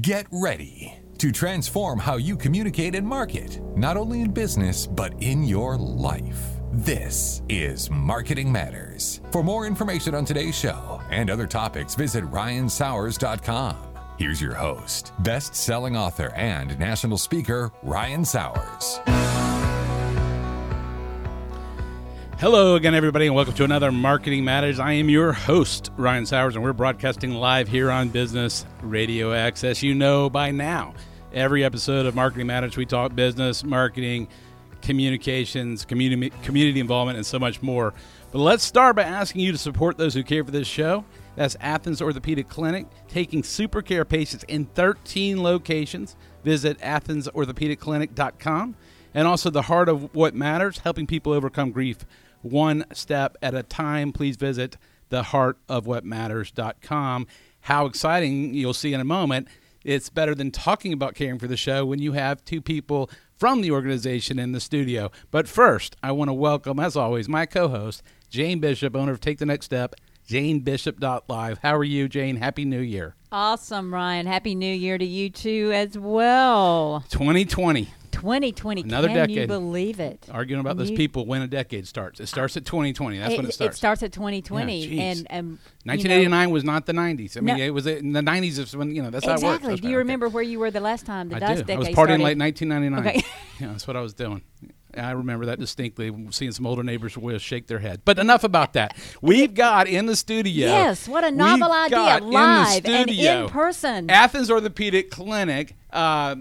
Get ready to transform how you communicate and market, not only in business, but in your life. This is Marketing Matters. For more information on today's show and other topics, visit ryansowers.com. Here's your host, best selling author and national speaker, Ryan Sowers. Hello again, everybody, and welcome to another Marketing Matters. I am your host, Ryan Sowers, and we're broadcasting live here on Business Radio X. As you know by now, every episode of Marketing Matters, we talk business, marketing, communications, community, community involvement, and so much more. But let's start by asking you to support those who care for this show. That's Athens Orthopedic Clinic, taking super care patients in 13 locations. Visit AthensOrthopedicClinic.com. And also, the heart of what matters, helping people overcome grief one step at a time. Please visit theheartofwhatmatters.com. How exciting you'll see in a moment. It's better than talking about caring for the show when you have two people from the organization in the studio. But first, I want to welcome, as always, my co host, Jane Bishop, owner of Take the Next Step, janebishop.live. How are you, Jane? Happy New Year. Awesome, Ryan. Happy New Year to you too as well. 2020. 2020. Another Can decade. you believe it? Arguing about those people when a decade starts. It starts at 2020. That's when it starts. It starts at 2020, Yeah, and and you 1989 was not the 90s. I mean, No. it was in the 90s is when you know that's know, how it works. exactly. Do you remember where you were the last time the Okay. dust I do. I was partying started? late 1999. Okay. yeah, that's what I was doing. I remember that distinctly. Seeing some older neighbors will shake their head. But enough about that. We've got in the studio. Yes, what a novel we've idea! got in Live and in person. Athens Orthopedic Clinic. Uh,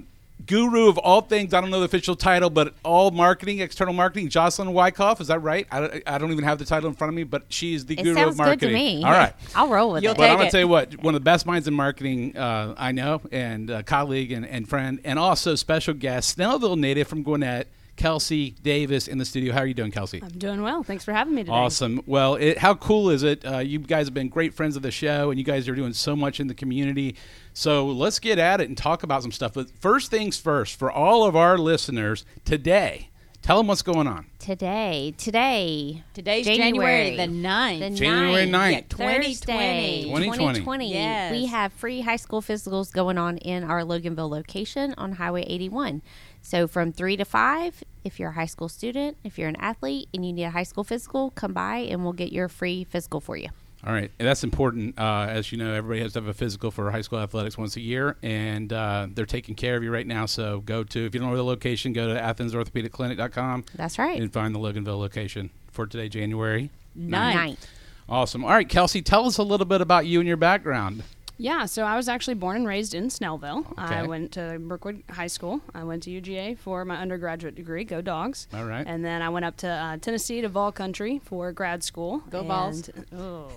Guru of all things, I don't know the official title, but all marketing, external marketing, Jocelyn Wyckoff, is that right? I don't, I don't even have the title in front of me, but she is the It guru of marketing. good to me. All right. I'll roll with You'll it. But I'm gonna tell you what, one of the best minds in marketing uh, I know, and a colleague and, and friend, and also special guest, Snellville native from Gwinnett, Kelsey Davis in the studio. How are you doing, Kelsey? I'm doing well. Thanks for having me today. Awesome. Well, it, how cool is it? Uh, you guys have been great friends of the show, and you guys are doing so much in the community. So let's get at it and talk about some stuff. But first things first, for all of our listeners today, tell them what's going on. Today, today, Today's January, January the 9th. the January 9th. Yeah, 2020. 2020. 2020. Yes. We have free high school physicals going on in our Loganville location on Highway 81. So from 3 to 5, if you're a high school student, if you're an athlete and you need a high school physical, come by and we'll get your free physical for you. All right, and that's important. Uh, as you know, everybody has to have a physical for high school athletics once a year, and uh, they're taking care of you right now. So go to, if you don't know the location, go to AthensOrthopedicClinic.com That's right. and find the Loganville location for today, January. Ninth. Ninth. Awesome. All right, Kelsey, tell us a little bit about you and your background. Yeah, so I was actually born and raised in Snellville. I went to Brookwood High School. I went to UGA for my undergraduate degree. Go Dogs! All right. And then I went up to uh, Tennessee to Vol Country for grad school. Go Vols. and, Oh.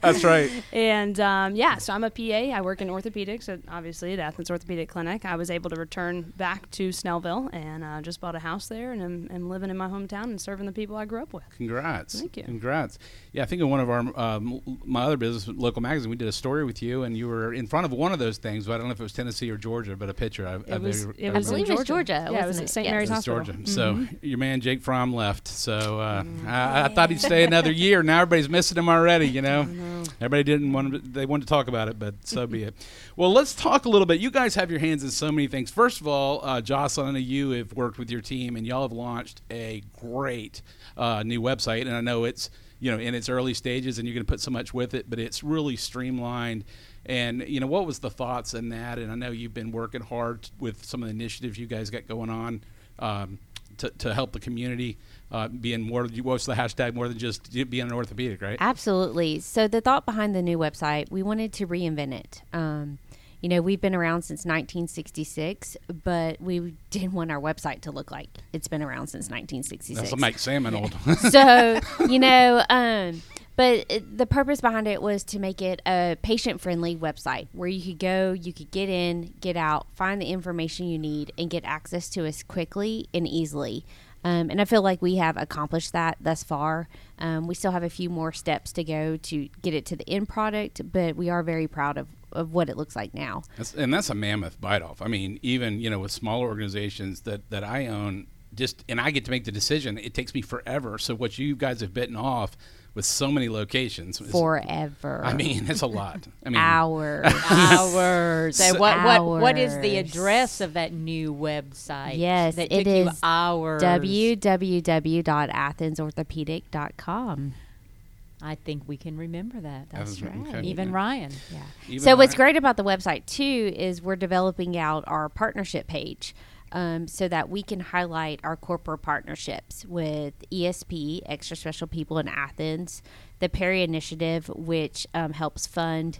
That's right. And um, yeah, so I'm a PA. I work in orthopedics, at, obviously at Athens Orthopedic Clinic. I was able to return back to Snellville and uh, just bought a house there, and am, am living in my hometown and serving the people I grew up with. Congrats. Thank you. Congrats. Yeah, I think in one of our um, my other business, local magazine, we did a story with you, and you were in front of one of those things. But I don't know if it was Tennessee or Georgia, but a picture. I, I It was, maybe- it I was believe it was Georgia, Yeah, it was at? St. Yes. Mary's It was Hospital. Georgia. So your man Jake Fromm left. So uh, I, I thought he'd stay another year. Now everybody's missing him already. You know, everybody didn't want to, they wanted to talk about it, but so be it. Well, let's talk a little bit. You guys have your hands in so many things. First of all, uh, Jocelyn, I know you have worked with your team, and y'all have launched a great uh, new website, and I know it's you know in its early stages, and you're going to put so much with it, but it's really streamlined. And you know, what was the thoughts in that? And I know you've been working hard with some of the initiatives you guys got going on um, to, to help the community uh, being more. What's the hashtag? More than just being an orthopedic, right? Absolutely. So the thought behind the new website, we wanted to reinvent it. Um, you know, we've been around since 1966, but we didn't want our website to look like it's been around since 1966. That's what makes salmon old. so you know um but it- the purpose behind it was to make it a patient-friendly website where you could go you could get in get out find the information you need and get access to us quickly and easily um, and I feel like we have accomplished that thus far. Um, we still have a few more steps to go to get it to the end product, but we are very proud of, of what it looks like now. That's, and that's a mammoth bite off. I mean, even you know with smaller organizations that that I own, just and I get to make the decision. It takes me forever. So what you guys have bitten off with so many locations, is- Forever. I mean, it's a lot. I mean, hours. hours. So- what, what what is the address of that new website? Yes, that it took you hours. www.athensorthopedic.com. I think we can remember that. That's right. Okay. Even Ryan. Yeah. Even so what's great about the website too is we're developing out our partnership page. Um, so that we can highlight our corporate partnerships with ESP, Extra Special People in Athens, the Perry Initiative, which um, helps fund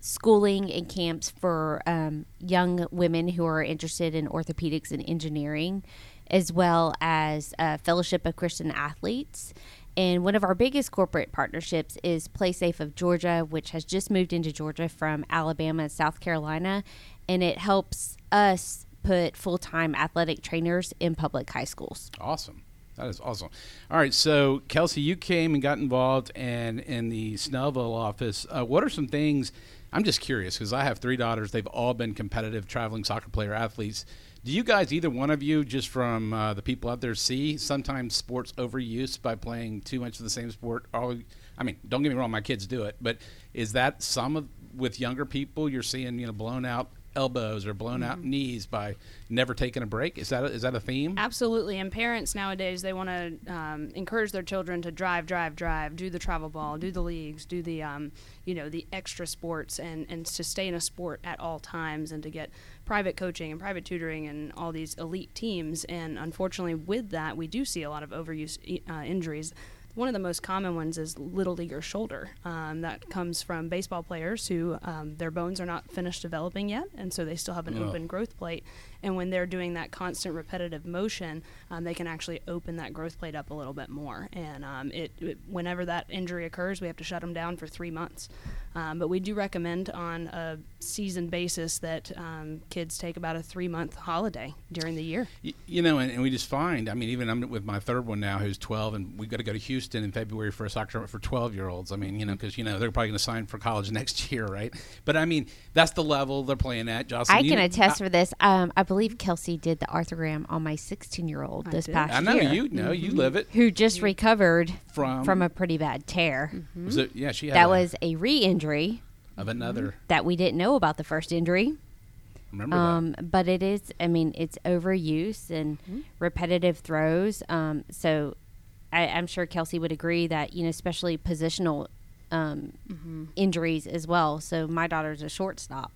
schooling and camps for um, young women who are interested in orthopedics and engineering, as well as uh, Fellowship of Christian Athletes. And one of our biggest corporate partnerships is PlaySafe of Georgia, which has just moved into Georgia from Alabama and South Carolina. And it helps us put full time athletic trainers in public high schools. Awesome. That is awesome. All right, so Kelsey, you came and got involved and in the Snellville office. Uh, what are some things? I'm just curious because I have three daughters. They've all been competitive traveling soccer player athletes. Do you guys, either one of you, just from uh, the people out there, see sometimes sports overuse by playing too much of the same sport? I mean, don't get me wrong, my kids do it, but is that some of with younger people you're seeing, you know, blown out elbows or blown out Mm-hmm. knees by never taking a break? Is that a, is that a theme? Absolutely, and parents nowadays they want to um, encourage their children to drive, drive, drive, do the travel ball, do the leagues, do the um, you know the extra sports, and and to stay in a sport at all times, and to get private coaching and private tutoring and all these elite teams. And unfortunately, with that, we do see a lot of overuse uh, injuries. One of the most common ones is little leaguer shoulder. Um, that comes from baseball players who um, their bones are not finished developing yet, and so they still have an Ugh. open growth plate. And when they're doing that constant repetitive motion, um, they can actually open that growth plate up a little bit more. And um, it, it, whenever that injury occurs, we have to shut them down for three months. Um, but we do recommend on a season basis that um, kids take about a three month holiday during the year. Y- You know, and, and we just find, I mean, even I'm with my third one now who's 12, and we've got to go to Houston in February for a soccer tournament for 12 year olds. I mean, you know, because, you know, they're probably going to sign for college next year, right? But I mean, that's the level they're playing at. Jocelyn, I you can know- attest for this. Um, I believe Kelsey did the arthrogram on my 16 year old this did. past I, I know year. you know, you live it. Who just recovered From- from a pretty bad tear. Was it- yeah, she had That a- was a re injury of another. that we didn't know about the first injury. Remember Um, but it is, I mean, it's overuse and repetitive throws. Um, so I, I'm sure Kelsey would agree that, you know, especially positional um, injuries as well. So my daughter's a shortstop.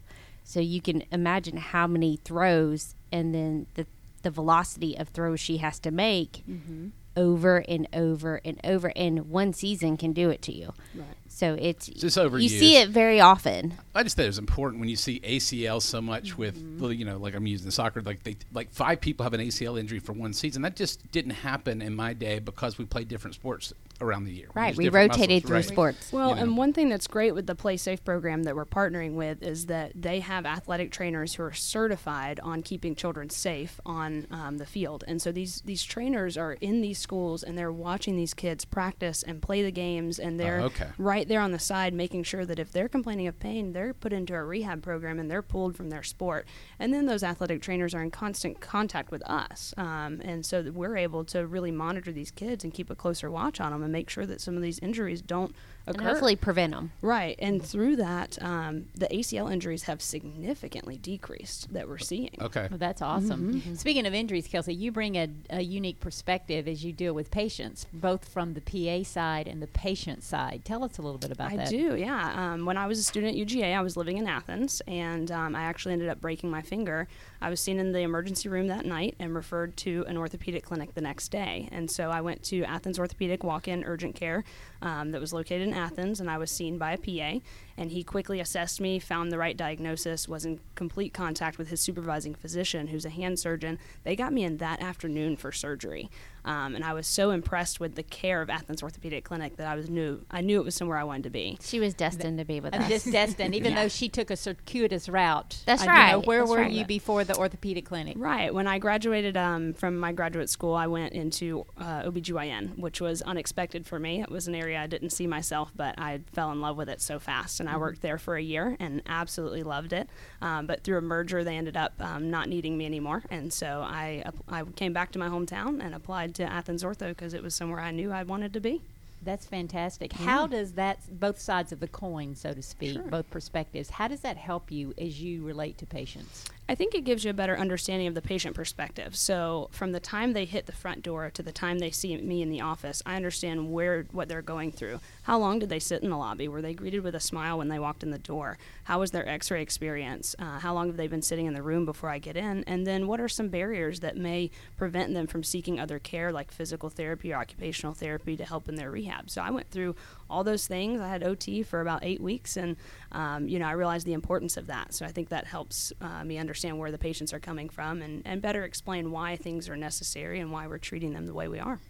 So you can imagine how many throws and then the, the velocity of throws she has to make mm-hmm. over and over and over. And one season can do it to you. Right. So it's, just you see it very often. I just thought it was important when you see ACL so much with, Mm-hmm. the- you know, like I'm using soccer, like they, like five people have an ACL injury for one season. That just didn't happen in my day because we played different sports around the year. Right. used We rotated muscles, through right. sports. Well, You know. and one thing that's great with the Play Safe program that we're partnering with is that they have athletic trainers who are certified on keeping children safe on um, the field, and so these these trainers are in these schools and they're watching these kids practice and play the games, and they're Oh, okay. right there on the side making sure that if they're complaining of pain, they're put into a rehab program and they're pulled from their sport, and then those athletic trainers are in constant contact with us, um, and so we're able to really monitor these kids and keep a closer watch on them and make sure that some of these injuries don't And hopefully prevent them. Right, and through that, um, the ACL injuries have significantly decreased that we're seeing. Okay. Well, that's awesome. Speaking of injuries, Kelsey, you bring a, a unique perspective as you deal with patients, both from the PA side and the patient side. Tell us a little bit about I that. I do, yeah. Um, when I was a student at UGA, I was living in Athens, and um, I actually ended up breaking my finger. I was seen in the emergency room that night and referred to an orthopedic clinic the next day. And so I went to Athens Orthopedic Walk-In Urgent Care um, that was located in Athens, and I was seen by a PA. And he quickly assessed me, found the right diagnosis, was in complete contact with his supervising physician, who's a hand surgeon. They got me in that afternoon for surgery. Um, and I was so impressed with the care of Athens Orthopedic Clinic that I was knew I knew it was somewhere I wanted to be. She was destined to be with I'm us. just destined, even though she took a circuitous route. That's Uh, you know, right, where that's were right. you before the orthopedic clinic? Right. When I graduated um, from my graduate school, I went into uh, OBGYN, which was unexpected for me. It was an area I didn't see myself, but I fell in love with it so fast. And I worked there for a year and absolutely loved it. Um, but through a merger, they ended up um, not needing me anymore. And so I, I came back to my hometown and applied to Athens Ortho because it was somewhere I knew I wanted to be. That's fantastic. How does that, both sides of the coin, so to speak, both perspectives, how does that help you as you relate to patients? I think it gives you a better understanding of the patient perspective. So from the time they hit the front door to the time they see me in the office, I understand where what they're going through. How long did they sit in the lobby? Were they greeted with a smile when they walked in the door? How was their X-ray experience? Uh, how long have they been sitting in the room before I get in? And then what are some barriers that may prevent them from seeking other care, like physical therapy or occupational therapy, to help in their rehab? So I went through all those things. I had OT for about eight weeks, and um, you know I realized the importance of that. So I think that helps uh, me understand where the patients are coming from and, and better explain why things are necessary and why we're treating them the way we are.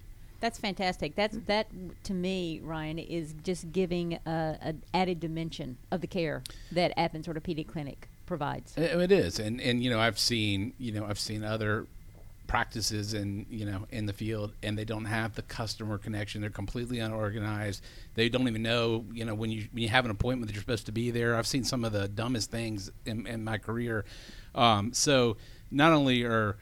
That's fantastic. That's that to me, Ryan, is just giving a, an added dimension of the care that Athens Orthopedic Clinic provides. It it is, and and you know I've seen you know I've seen other practices in you know in the field, and they don't have the customer connection. They're completely unorganized. They don't even know you know when you when you have an appointment that you're supposed to be there. I've seen some of the dumbest things in, in my career. Um, so not only are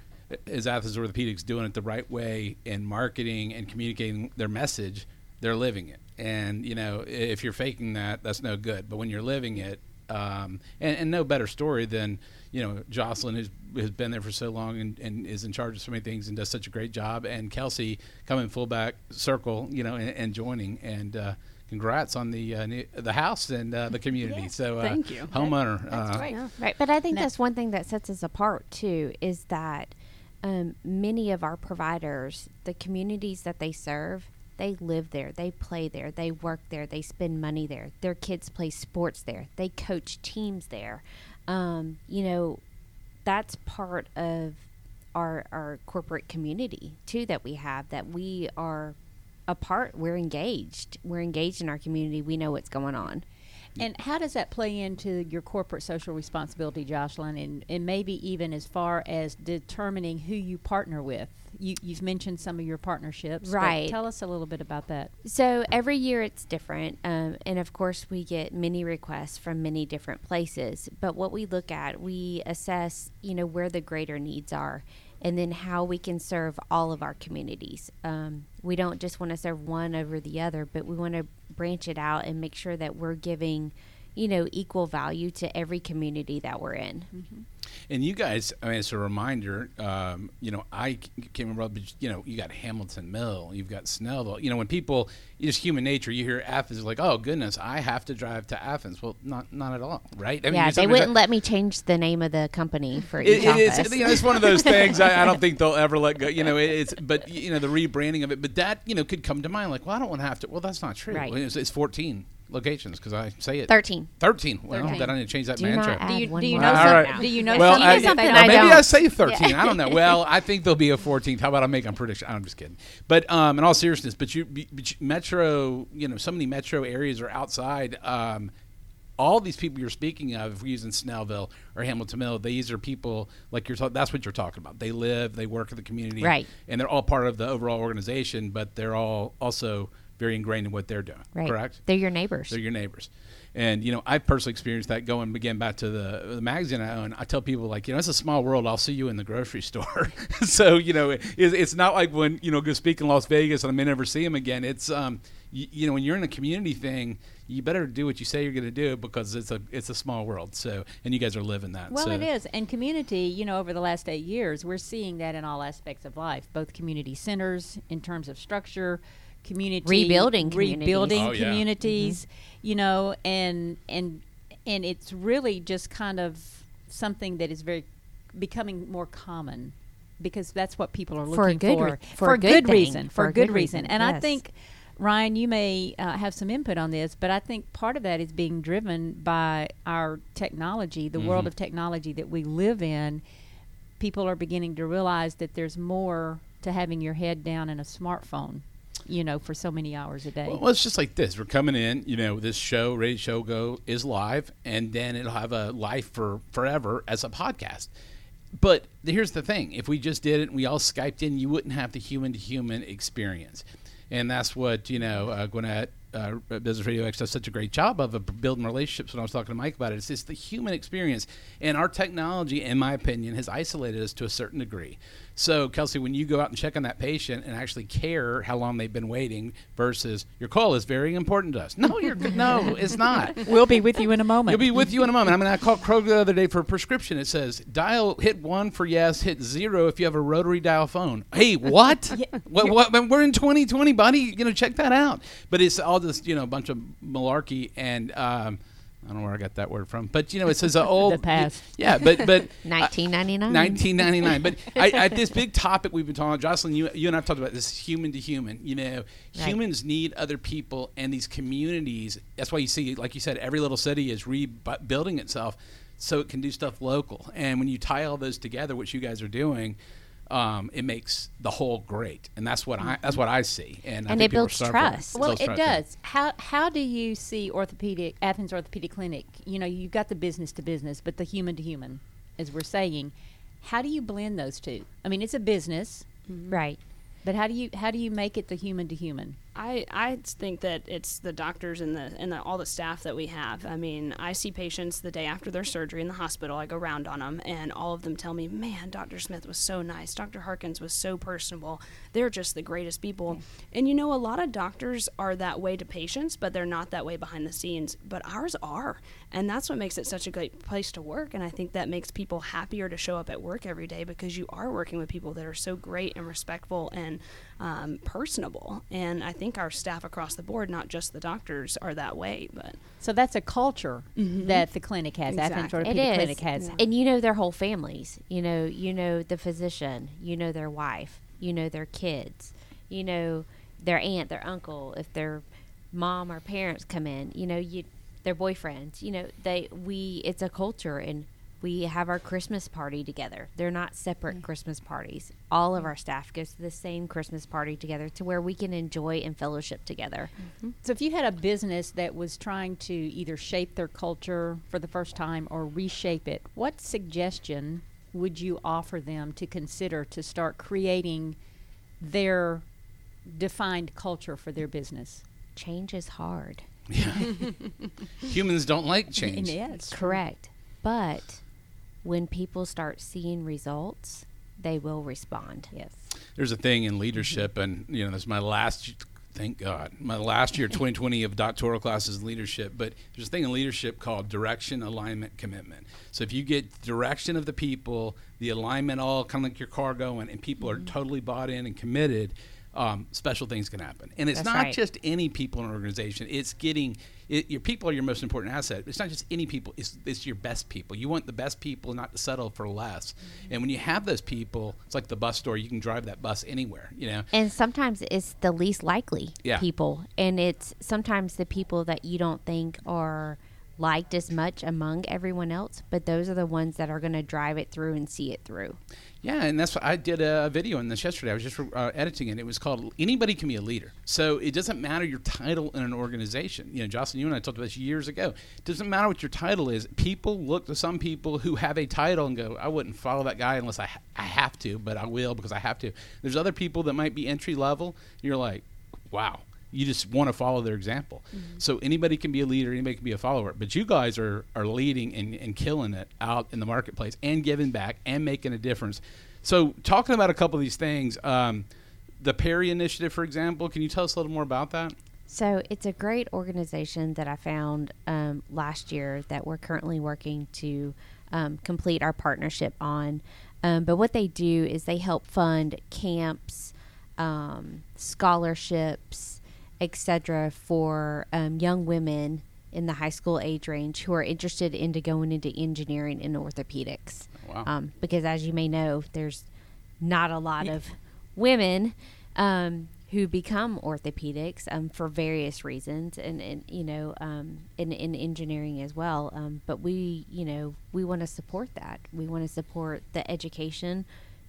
is Athens Orthopedics doing it the right way in marketing and communicating their message, they're living it. And you know, if you're faking that, that's no good. But when you're living it, um, and, and no better story than you know Jocelyn, who's has been there for so long and, and is in charge of so many things and does such a great job, and Kelsey coming full back circle, you know, and, and joining. And uh, congrats on the uh, new, the house and uh, the community. So uh, Thank you. homeowner. That's uh, great. Right, but I think Now- that's one thing that sets us apart too is that um, many of our providers, the communities that they serve, they live there, they play there, they work there, they spend money there. Their kids play sports there, they coach teams there. Um, you know, that's part of our our corporate community too that we have that we are a part. We're engaged. We're engaged in our community. We know what's going on. And how does that play into your corporate social responsibility, Jocelyn, and, and maybe even as far as determining who you partner with? You, you've mentioned some of your partnerships. Right. Tell us a little bit about that. So every year it's different, um, and of course we get many requests from many different places. But what we look at, we assess, you know, where the greater needs are, and then how we can serve all of our communities. Um, we don't just want to serve one over the other, but we want to branch it out and make sure that we're giving, you know, equal value to every community that we're in. And you guys, I mean, it's a reminder. Um, you know, I c- can't remember, but you know, you got Hamilton Mill, you've got Snellville. You know, when people, it's human nature. You hear Athens, like, oh goodness, I have to drive to Athens. Well, not not at all, right? I mean, yeah, they wouldn't about- let me change the name of the company for It, each it is. office. You know, it's one of those things. I, I don't think they'll ever let go. You know, it, it's but you know the rebranding of it. But that you know could come to mind. Like, well, I don't want to have to. Well, that's not true. Right. It's, it's 14 locations because I say it. Thirteen. 13. Well, Thirteen. then I need to change that Do mantra. not Do you, do you know All some, right. Do you know well, something I, that something I maybe don't. I say 13. I don't know. Well, I think there'll be a 14th. How about I make a prediction? I'm just kidding. But um, in all seriousness, but you, but you metro, you know, so many metro areas are outside. Um, all these people you're speaking of, if we're using Snellville or Hamilton Mill, these are people like you're. talking. that's what you're talking about. They live, they work in the community, Right. And they're all part of the overall organization, but they're all also very ingrained in what they're doing. Right. Correct. They're your neighbors. They're your neighbors. And you know, I personally experienced that going again back to the, the magazine I own. I tell people like, you know, it's a small world. I'll see you in the grocery store. so you know, it, it's not like when you know go speak in Las Vegas and I may never see him again. It's um, you, you know, when you're in a community thing, you better do what you say you're going to do because it's a it's a small world. So and you guys are living that. Well, so. it is. And community, you know, over the last eight years, we're seeing that in all aspects of life, both community centers in terms of structure, community Rebuilding communities. rebuilding Oh, yeah. communities, you know, and and and it's really just kind of something that is very becoming more common because that's what people are For a looking good for re- for a good thing. reason, for, a good, reason. reason, And I think Ryan, you may uh, have some input on this, but I think part of that is being driven by our technology, the world Mhm. of technology that we live in. People are beginning to realize that there's more to having your head down in a smartphone, you know, for so many hours a day. Well, it's just like this. We're coming in, you know, this show, Radio Show Go, is live, and then it'll have a life for forever as a podcast. But here's the thing if we just did it and we all Skyped in, you wouldn't have the human to human experience. And that's what, you know, uh, Gwinnett uh, Business Radio X does such a great job of, of building relationships. When I was talking to Mike about it, it's just the human experience. And our technology, in my opinion, has isolated us to a certain degree. So, Kelsey, when you go out and check on that patient and actually care how long they've been waiting versus your call is very important to us. No, you're no, it's not. we'll be with you in a moment. You'll be with you in a moment. I mean, I called Kroger the other day for a prescription. It says dial hit one for yes, hit zero if you have a rotary dial phone. Hey, what? what, what? We're in 2020, buddy. You know, check that out. But it's all just you know a bunch of malarkey and. Um, I don't know where I got that word from, but you know, it says uh, old. The past. Yeah, but but 1999. 1999. But I, I, this big topic we've been talking about, Jocelyn, you, you and I've talked about this human to human. You know, Right. humans need other people and these communities. That's why you see, like you said, every little city is rebuilding itself so it can do stuff local. And when you tie all those together, which you guys are doing, um, it makes the whole great. And that's what I that's what I see. And, I And think it builds starving. trust. Well, builds it trust, yeah. does. How how do you see orthopedic Athens Orthopedic Clinic? You know, you've got the business to business, but the human to human, as we're saying. How do you blend those two? I mean, it's a business, Right. but how do you how do you make it the human to human? I, I think that it's the doctors and the and the, all the staff that we have. I mean, I see patients the day after their surgery in the hospital. I go round on them, and all of them tell me, "Man, Dr. Smith was so nice. Dr. Harkins was so personable. They're just the greatest people." And you know, a lot of doctors are that way to patients, but they're not that way behind the scenes. But ours are, and that's what makes it such a great place to work. And I think that makes people happier to show up at work every day because you are working with people that are so great and respectful and um, personable. And I think our staff across the board, not just the doctors, are that way. But So that's a culture that the clinic has. Athens Exactly. It Orthopedic. Clinic has. And you know their whole families. You know, you know the physician, you know their wife, you know their kids, you know their aunt, their uncle, if their mom or parents come in, you know, you their boyfriends, you know, they we it's a culture and we have our Christmas party together. They're not separate Christmas parties. All of our staff goes to the same Christmas party together to where we can enjoy and fellowship together. Mm-hmm. So if you had a business that was trying to either shape their culture for the first time or reshape it, what suggestion would you offer them to consider to start creating their defined culture for their business? Change is hard. Humans don't like change. Yes. Correct. But when people start seeing results, they will respond. Yes. there's a thing in leadership, mm-hmm. and you know, this is my last. Thank God, my last year, 2020, of doctoral classes in leadership. But there's a thing in leadership called direction, alignment, commitment. So if you get direction of the people, the alignment, all kind of like your car going, and people are mm-hmm. totally bought in and committed, um, special things can happen. And it's That's not right. just any people in an organization. It's getting it, your people are your most important asset. It's not just any people. It's, it's your best people. You want the best people, not to settle for less. And when you have those people, it's like the bus store. You can drive that bus anywhere. You know. And sometimes it's the least likely Yeah. people. And it's sometimes the people that you don't think are liked as much among everyone else, but those are the ones that are going to drive it through and see it through. Yeah, and that's what I did a video on this yesterday. I was just uh, editing it. It was called "Anybody Can Be a Leader." So it doesn't matter your title in an organization. You know, Jocelyn, you and I talked about this years ago. It doesn't matter what your title is. People look to some people who have a title and go, "I wouldn't follow that guy unless I ha- I have to, but I will because I have to." There's other people that might be entry level. You're like, "Wow." You just want to follow their example. So anybody can be a leader, anybody can be a follower. But you guys are, are leading and, and killing it out in the marketplace and giving back and making a difference. So talking about a couple of these things, um, the Perry Initiative, for example, can you tell us a little more about that? So it's a great organization that I found um, last year that we're currently working to um, complete our partnership on. Um, but what they do is they help fund camps, um, scholarships, etc., for um, young women in the high school age range who are interested into going into engineering and orthopedics. Wow. Um, because as you may know, there's not a lot of women um, who become orthopedics um, for various reasons, and, and you know, um, in, in engineering as well. Um, but we, you know, we want to support that. We want to support the education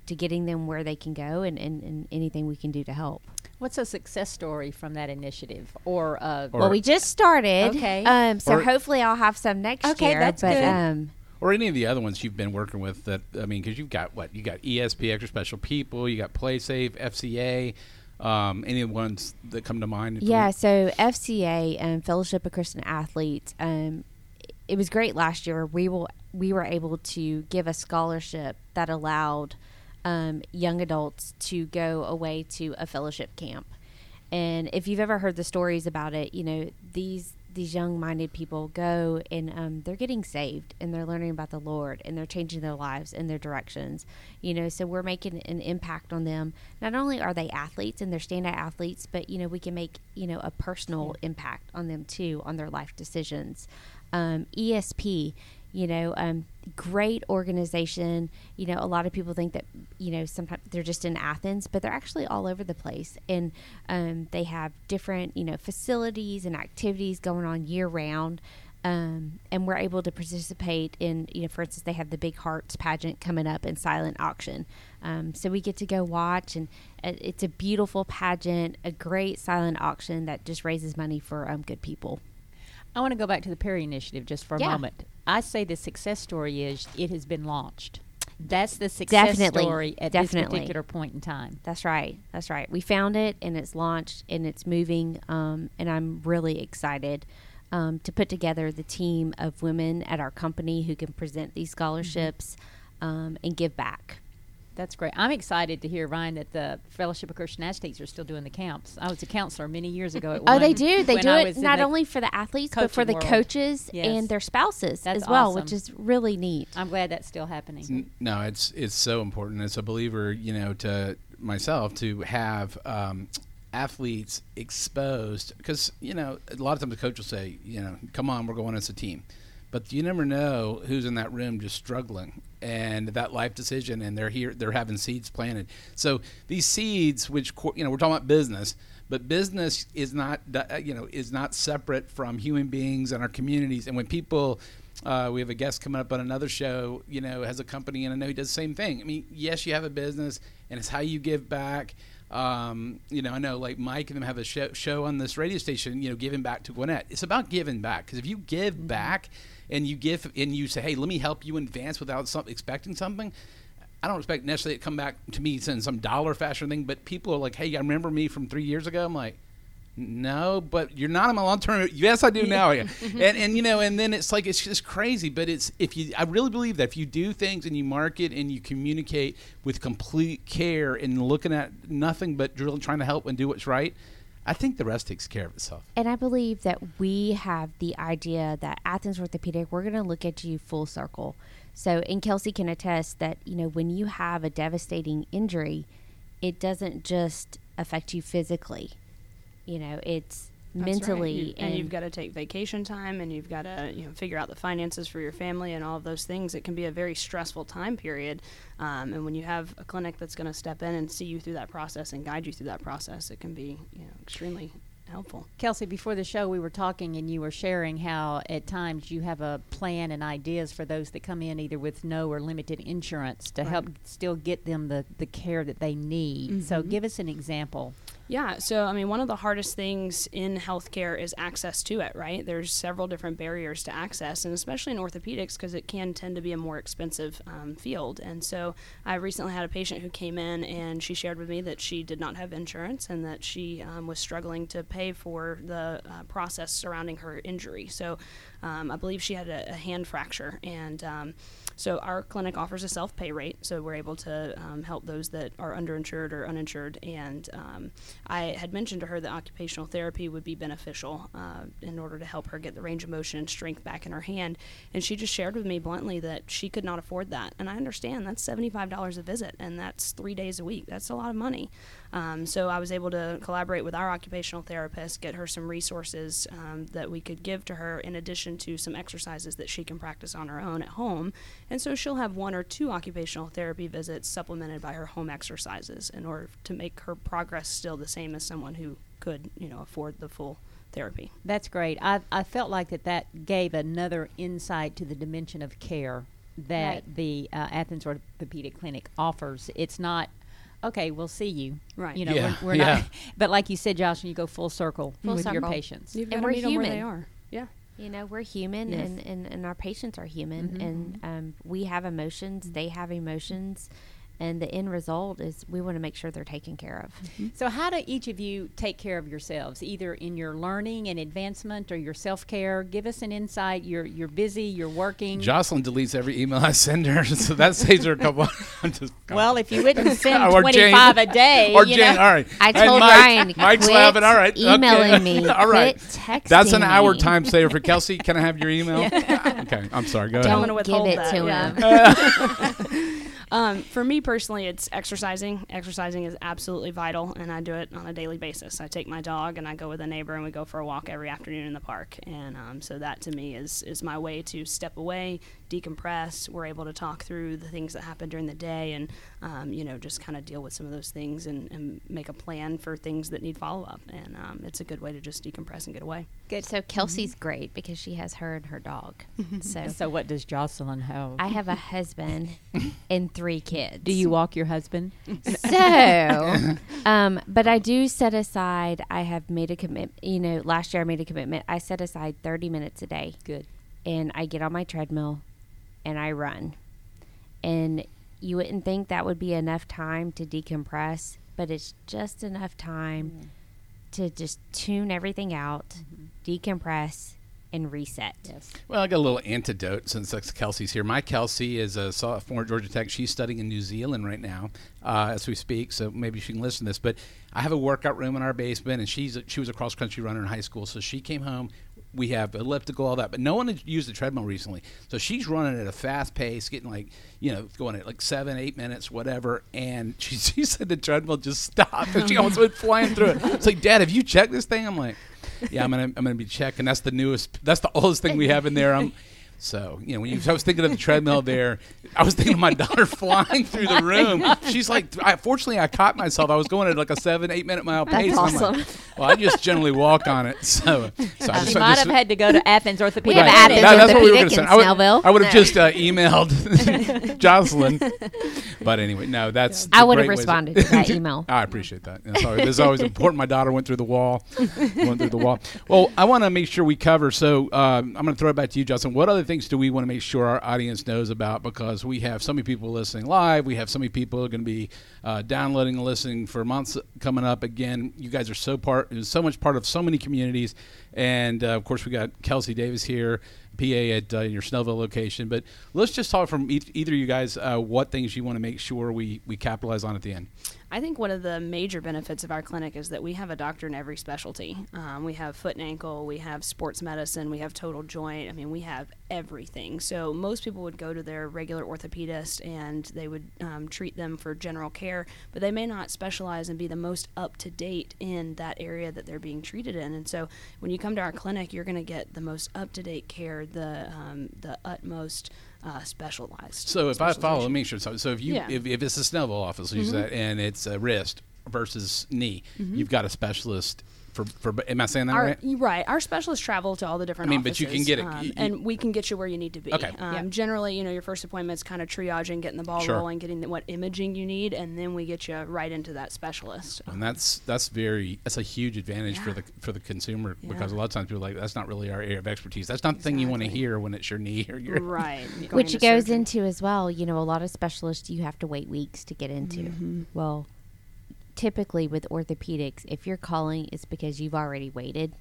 to getting them where they can go and, and, and anything we can do to help. What's a success story from that initiative? Or, uh, Or- well, we just started. Okay. Um, so Or- hopefully I'll have some next Okay, year. Okay, that's but good. um or any of the other ones you've been working with that I mean because you've got what you got ESP extra special people you got PlaySafe FCA um, any of the ones that come to mind Yeah, so FCA um, Fellowship of Christian Athletes. Um, it was great last year. We will we were able to give a scholarship that allowed um, young adults to go away to a fellowship camp. And if you've ever heard the stories about it, you know these these young minded people go and um, they're getting saved and they're learning about the Lord and they're changing their lives and their directions. You know, so we're making an impact on them. Not only are they athletes and they're standout athletes, but you know we can make you know a personal impact on them too on their life decisions. Um, ESP, you know, um, great organization. You know, a lot of people think that you know sometimes they're just in Athens, but they're actually all over the place, and um, they have different you know facilities and activities going on year round. Um, and we're able to participate in, you know, for instance, they have the Big Hearts pageant coming up and silent auction. Um, so we get to go watch, and uh, it's a beautiful pageant, a great silent auction that just raises money for um, good people. I want to go back to the Perry Initiative just for a Yeah. moment. I say the success story is it has been launched. That's the success Definitely. story at Definitely. this particular point in time. That's right. That's right. We found it and it's launched and it's moving. Um, and I'm really excited um, to put together the team of women at our company who can present these scholarships um, and give back. That's great. I'm excited to hear, Ryan, that the Fellowship of Christian Athletes are still doing the camps. I was a counselor many years ago at Oh, they do. They do I it not only for the athletes, but for the world. coaches Yes. and their spouses That's as well, which is really neat. I'm glad that's still happening. N- No, it's it's so important as a believer, you know, to myself to have um, athletes exposed because you know a lot of times the coach will say, you know, come on, we're going as a team, but you never know who's in that room just struggling and that life decision, and they're here, they're having seeds planted. So these seeds, which you know, we're talking about business. But business is not, uh, you know, is not separate from human beings and our communities. And when people uh, we have a guest coming up on another show, you know, has a company, and I know he does the same thing. I mean, yes, you have a business, and it's how you give back. Um, you know, I know like Mike and them have a show, show on this radio station, you know, giving back to Gwinnett. It's about giving back because if you give back and you give and you say, hey, let me help you advance without some, expecting something, I don't expect necessarily to come back to me in some dollar fashion thing, but people are like, hey, I remember me from three years ago? I'm like, no, but you're not in my long term. Yes, I do now. And and you know, and then it's like it's just crazy. But it's if you, I really believe that if you do things and you market and you communicate with complete care and looking at nothing but really trying to help and do what's right, I think the rest takes care of itself. And I believe that we have the idea that Athens Orthopedic, we're going to look at you full circle. So, and Kelsey can attest that, you know, when you have a devastating injury, it doesn't just affect you physically. You know, it's That's right. mentally You- and, you've got to take vacation time and you've got to you know figure out the finances for your family and all of those things it can be a very stressful time period um, and when you have a clinic that's going to step in and see you through that process and guide you through that process it can be you know extremely helpful Kelsey, before the show, we were talking and you were sharing how at times you have a plan and ideas for those that come in either with no or limited insurance to help still get them the, the care that they need. So, Mm-hmm. give us an example. Yeah, so I mean, one of the hardest things in healthcare is access to it, right? There's several different barriers to access, and especially in orthopedics, because it can tend to be a more expensive um, field. And so I recently had a patient who came in and she shared with me that she did not have insurance and that she um, was struggling to pay for the uh, process surrounding her injury. So um, I believe she had a, a hand fracture, and um, so our clinic offers a self pay rate, so we're able to um, help those that are underinsured or uninsured. And um, I had mentioned to her that occupational therapy would be beneficial uh, in order to help her get the range of motion and strength back in her hand. And she just shared with me bluntly that she could not afford that. And I understand that's $75 a visit, and that's three days a week. That's a lot of money. Um, so I was able to collaborate with our occupational therapist, get her some resources um, that we could give to her in addition to some exercises that she can practice on her own at home. And so she'll have one or two occupational therapy visits supplemented by her home exercises in order to make her progress still the same as someone who could, you know, afford the full therapy. That's great. I, I felt like that that gave another insight to the dimension of care that Right. the uh, Athens Orthopedic Clinic offers. It's not okay. We'll see you. Right. You know, Yeah, we're, we're yeah. not. But like you said, Josh, when you go full circle Full with your patients. You've And we're meet them where they human. are. Yeah. You know, we're human Yes. and, and, and our patients are human Mhm. and um, we have emotions, they have emotions. And the end result is we want to make sure they're taken care of. Mm-hmm. So, how do each of you take care of yourselves, either in your learning and advancement or your self care? Give us an insight. You're you're busy. You're working. Jocelyn deletes every email I send her, so that saves her a couple. I'm just well, if you wouldn't send Or twenty five a day, or you Jane. know, All right. I And told Mike- Ryan, Mike's quit laughing. All right. okay. emailing me. All right. Quit texting That's an hour me. time saver for Kelsey. Can I have your email? okay. I'm sorry. Go I'm ahead. gonna Don't withhold give it that, to yeah. him. Um, for me personally, it's exercising. Exercising is absolutely vital, and I do it on a daily basis. I take my dog and I go with a neighbor, and we go for a walk every afternoon in the park. And um, so that to me is is my way to step away, decompress. We're able to talk through the things that happen during the day, and um, you know just kind of deal with some of those things and, and make a plan for things that need follow up. And um, it's a good way to just decompress and get away. good. So Kelsey's great because she has her and her dog. So So, what does Jocelyn have? I have a husband and three kids. do you walk your husband? So, um, but I do set aside. I have made a commitment. You know, last year I made a commitment. I set aside thirty minutes a day, Good. and I get on my treadmill, and I run. And you wouldn't think that would be enough time to decompress, but it's just enough time to just tune everything out, decompress, and reset. Yes. Well, I got a little antidote since that's Kelsey's here. My Kelsey is a sophomore at Georgia Tech. She's studying in New Zealand right now uh, as we speak, so maybe she can listen to this. But I have a workout room in our basement, and she's a, she was a cross country runner in high school, so she came home. We have elliptical, all that, but no one used the treadmill recently. So she's running at a fast pace, getting like, you know, going at like seven, eight minutes, whatever. And she, she said the treadmill just stopped, and she almost went flying through it. It's like, Dad, have you checked this thing? I'm like, yeah, I'm gonna I'm gonna be checking. That's the newest. That's the oldest thing we have in there. I'm so you know when you I was thinking of the treadmill there, I was thinking of my daughter flying through the room. She's like, I, fortunately, I caught myself. I was going at like a seven eight minute mile pace. That's like, awesome. well, I just generally walk on it. So, so I just, I might just- have had to go to Athens Orthopedic. Right. Athens That- that's what we were gonna in say. I would, I would have No. just uh, emailed Jocelyn, but anyway, no, that's. I would have responded to that email. I appreciate that. That's always, always important. My daughter went through the wall. went through the wall. Well, I want to make sure we cover. So um, I'm going to throw it back to you, Justin. What other things do we want to make sure our audience knows about? Because we have so many people listening live. We have so many people going to be uh, downloading and listening for months coming up. Again, you guys are so part, so much part of so many communities. And uh, of course, we got Kelsey Davis here. PA at uh, your Snellville location, but let's just talk from eith- either of you guys uh, what things you want to make sure we, we capitalize on at the end. I think one of the major benefits of our clinic is that we have a doctor in every specialty. Um, we have foot and ankle, we have sports medicine, we have total joint. I mean, we have everything. So most people would go to their regular orthopedist and they would um, treat them for general care, but they may not specialize and be the most up to date in that area that they're being treated in. And so when you come to our clinic, you're going to get the most up to date care, the um, the utmost uh, specialized. So if I follow, let me make sure. So, so if you Yeah. if, if it's a Snellville office, use that, and it's a wrist versus knee, you've got a specialist for for. Am I saying that Our, right? right. Our specialists travel to all the different I mean, but you can get it- um, you- and we can get you where you need to be. Okay. Um, Yeah. Generally, you know, your first appointment is kind of triaging, getting the ball Sure. rolling, getting the, what imaging you need, and then we get you right into that specialist. And that's that's very that's a huge advantage for the for the consumer because a lot of times people are like that's not really our area of expertise. That's not the thing you want to hear when it's your knee or your. right. Which into goes surgery. into as well, you know, a lot of specialists you have to wait weeks to get into. Mm-hmm. Well, typically with orthopedics, if you're calling, it's because you've already waited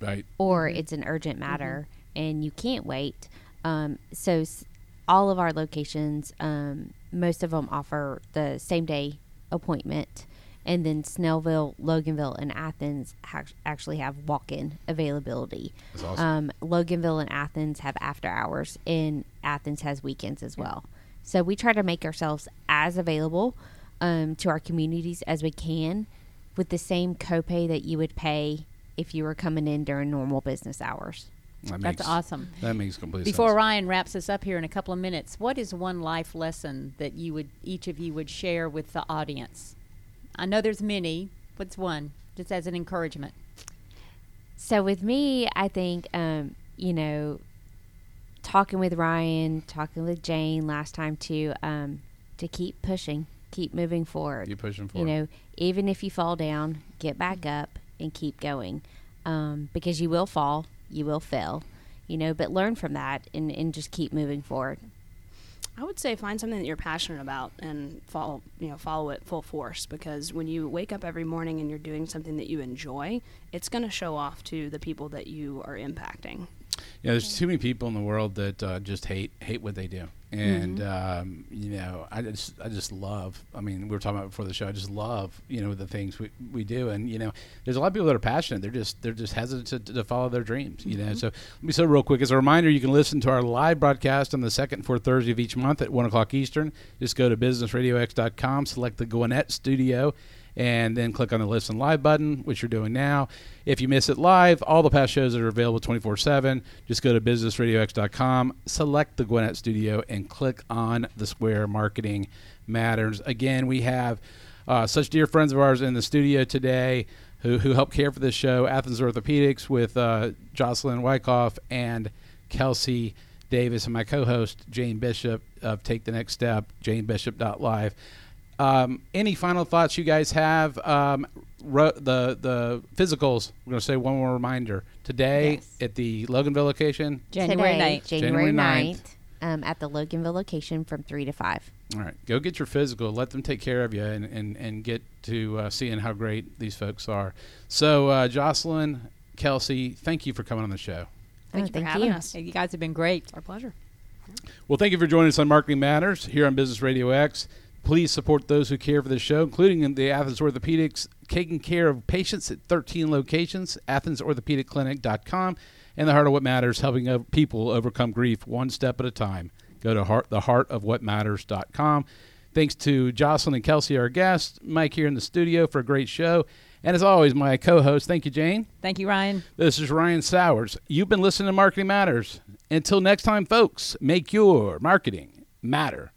Right. or it's an urgent matter and you can't wait. Um, so, s- all of our locations, um, most of them offer the same day appointment. And then Snellville, Loganville, and Athens hac- actually have walk in availability. That's awesome. Um, Loganville and Athens have after hours, and Athens has weekends as well. So we try to make ourselves as available um, to our communities as we can, with the same copay that you would pay if you were coming in during normal business hours. That That's makes, awesome. That makes complete Before sense. Ryan wraps us up here in a couple of minutes, what is one life lesson that you would each of you would share with the audience? I know there's many. What's one? Just as an encouragement. So with me, I think um, you know, talking with Ryan, talking with Jane last time too, um, to keep pushing, keep moving forward. Keep pushing forward. You know, even if you fall down, get back up and keep going, um, because you will fall, you will fail, you know, but learn from that and, and just keep moving forward. I would say find something that you're passionate about and follow, you know, follow it full force because when you wake up every morning and you're doing something that you enjoy, it's going to show off to the people that you are impacting. Yeah, there's too many people in the world that uh, just hate hate what they do, and um, you know, I just I just love. I mean, we were talking about before the show. I just love you know the things we, we do, and you know, there's a lot of people that are passionate. They're just they're just hesitant to, to follow their dreams. You know, so let me say real quick as a reminder, you can listen to our live broadcast on the second and fourth Thursday of each month at one o'clock Eastern. Just go to businessradiox.com, select the Gwinnett Studio and then click on the listen live button, which you're doing now. If you miss it live, all the past shows that are available 24 7. Just go to businessradiox.com, select the Gwinnett Studio, and click on the square marketing matters. Again, we have uh, such dear friends of ours in the studio today who, who help care for this show Athens Orthopedics with uh, Jocelyn Wyckoff and Kelsey Davis, and my co host, Jane Bishop of Take the Next Step, janebishop.live. Um, any final thoughts you guys have? Um, ro- the the physicals. We're going to say one more reminder today Yes. at the Loganville location. January Today, 9th. January January 9th, um, at the Loganville location from 3 to 5. All right, go get your physical. Let them take care of you, and and, and get to uh, seeing how great these folks are. So, uh, Jocelyn, Kelsey, thank you for coming on the show. Thank Oh, you thank for having you. us. Hey, You guys have been great. It's our pleasure. Well, thank you for joining us on Marketing Matters here on Business Radio X. Please support those who care for the show, including the Athens Orthopedics, taking care of patients at 13 locations, AthensOrthopedicClinic.com, and the Heart of What Matters, helping people overcome grief one step at a time. Go to heart, theheartofwhatmatters.com. Thanks to Jocelyn and Kelsey, our guests, Mike here in the studio for a great show. And as always, my co host, thank you, Jane. Thank you, Ryan. This is Ryan Sowers. You've been listening to Marketing Matters. Until next time, folks, make your marketing matter.